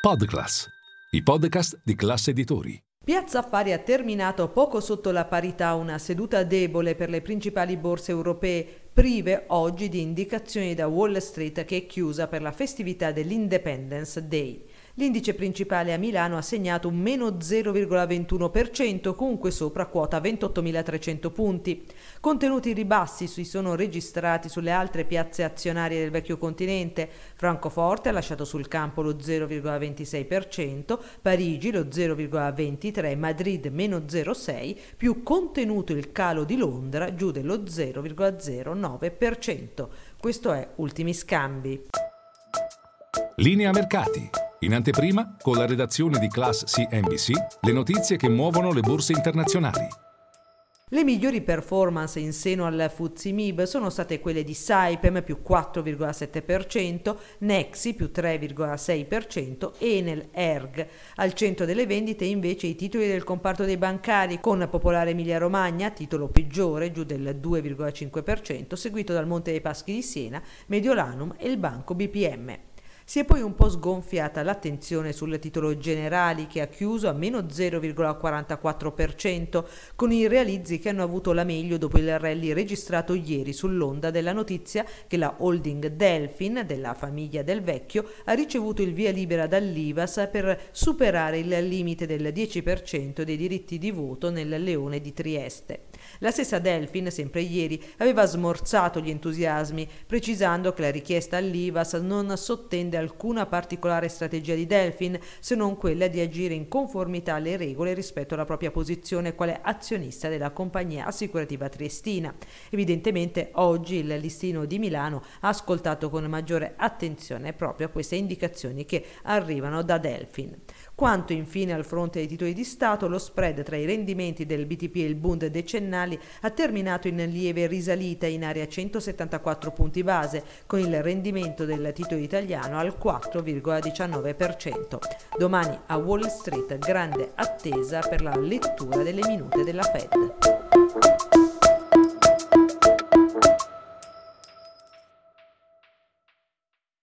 Podclass, i podcast di classe editori. Piazza Affari ha terminato poco sotto la parità una seduta debole per le principali borse europee, prive oggi di indicazioni da Wall Street che è chiusa per la festività dell'Independence Day. L'indice principale a Milano ha segnato un meno 0,21%, comunque sopra quota 28.300 punti. Contenuti ribassi si sono registrati sulle altre piazze azionarie del vecchio continente. Francoforte ha lasciato sul campo lo 0,26%, Parigi lo 0,23%, Madrid meno 0,6%, più contenuto il calo di Londra giù dello 0,09%. Questo è Ultimi Scambi. Linea mercati. In anteprima, con la redazione di Class CNBC, le notizie che muovono le borse internazionali. Le migliori performance in seno al FTSE MIB sono state quelle di Saipem più 4,7%, Nexi più 3,6% e Enel Erg. Al centro delle vendite invece i titoli del comparto dei bancari con Popolare Emilia Romagna, titolo peggiore giù del 2,5%, seguito dal Monte dei Paschi di Siena, Mediolanum e il Banco BPM. Si è poi un po' sgonfiata l'attenzione sul titolo generali che ha chiuso a meno 0,44% con i realizzi che hanno avuto la meglio dopo il rally registrato ieri sull'onda della notizia che la holding Delphin della famiglia del vecchio ha ricevuto il via libera dall'IVAS per superare il limite del 10% dei diritti di voto nel Leone di Trieste. La stessa Delphin, sempre ieri, aveva smorzato gli entusiasmi, precisando che la richiesta all'IVAS non sottende alcuna particolare strategia di Delphin, se non quella di agire in conformità alle regole rispetto alla propria posizione quale azionista della compagnia assicurativa triestina. Evidentemente oggi il listino di Milano ha ascoltato con maggiore attenzione proprio queste indicazioni che arrivano da Delphin. Quanto infine al fronte dei titoli di Stato, lo spread tra i rendimenti del BTP e il Bund decennali ha terminato in lieve risalita in area 174 punti base, con il rendimento del titolo italiano al 4,19%. Domani a Wall Street grande attesa per la lettura delle minute della Fed.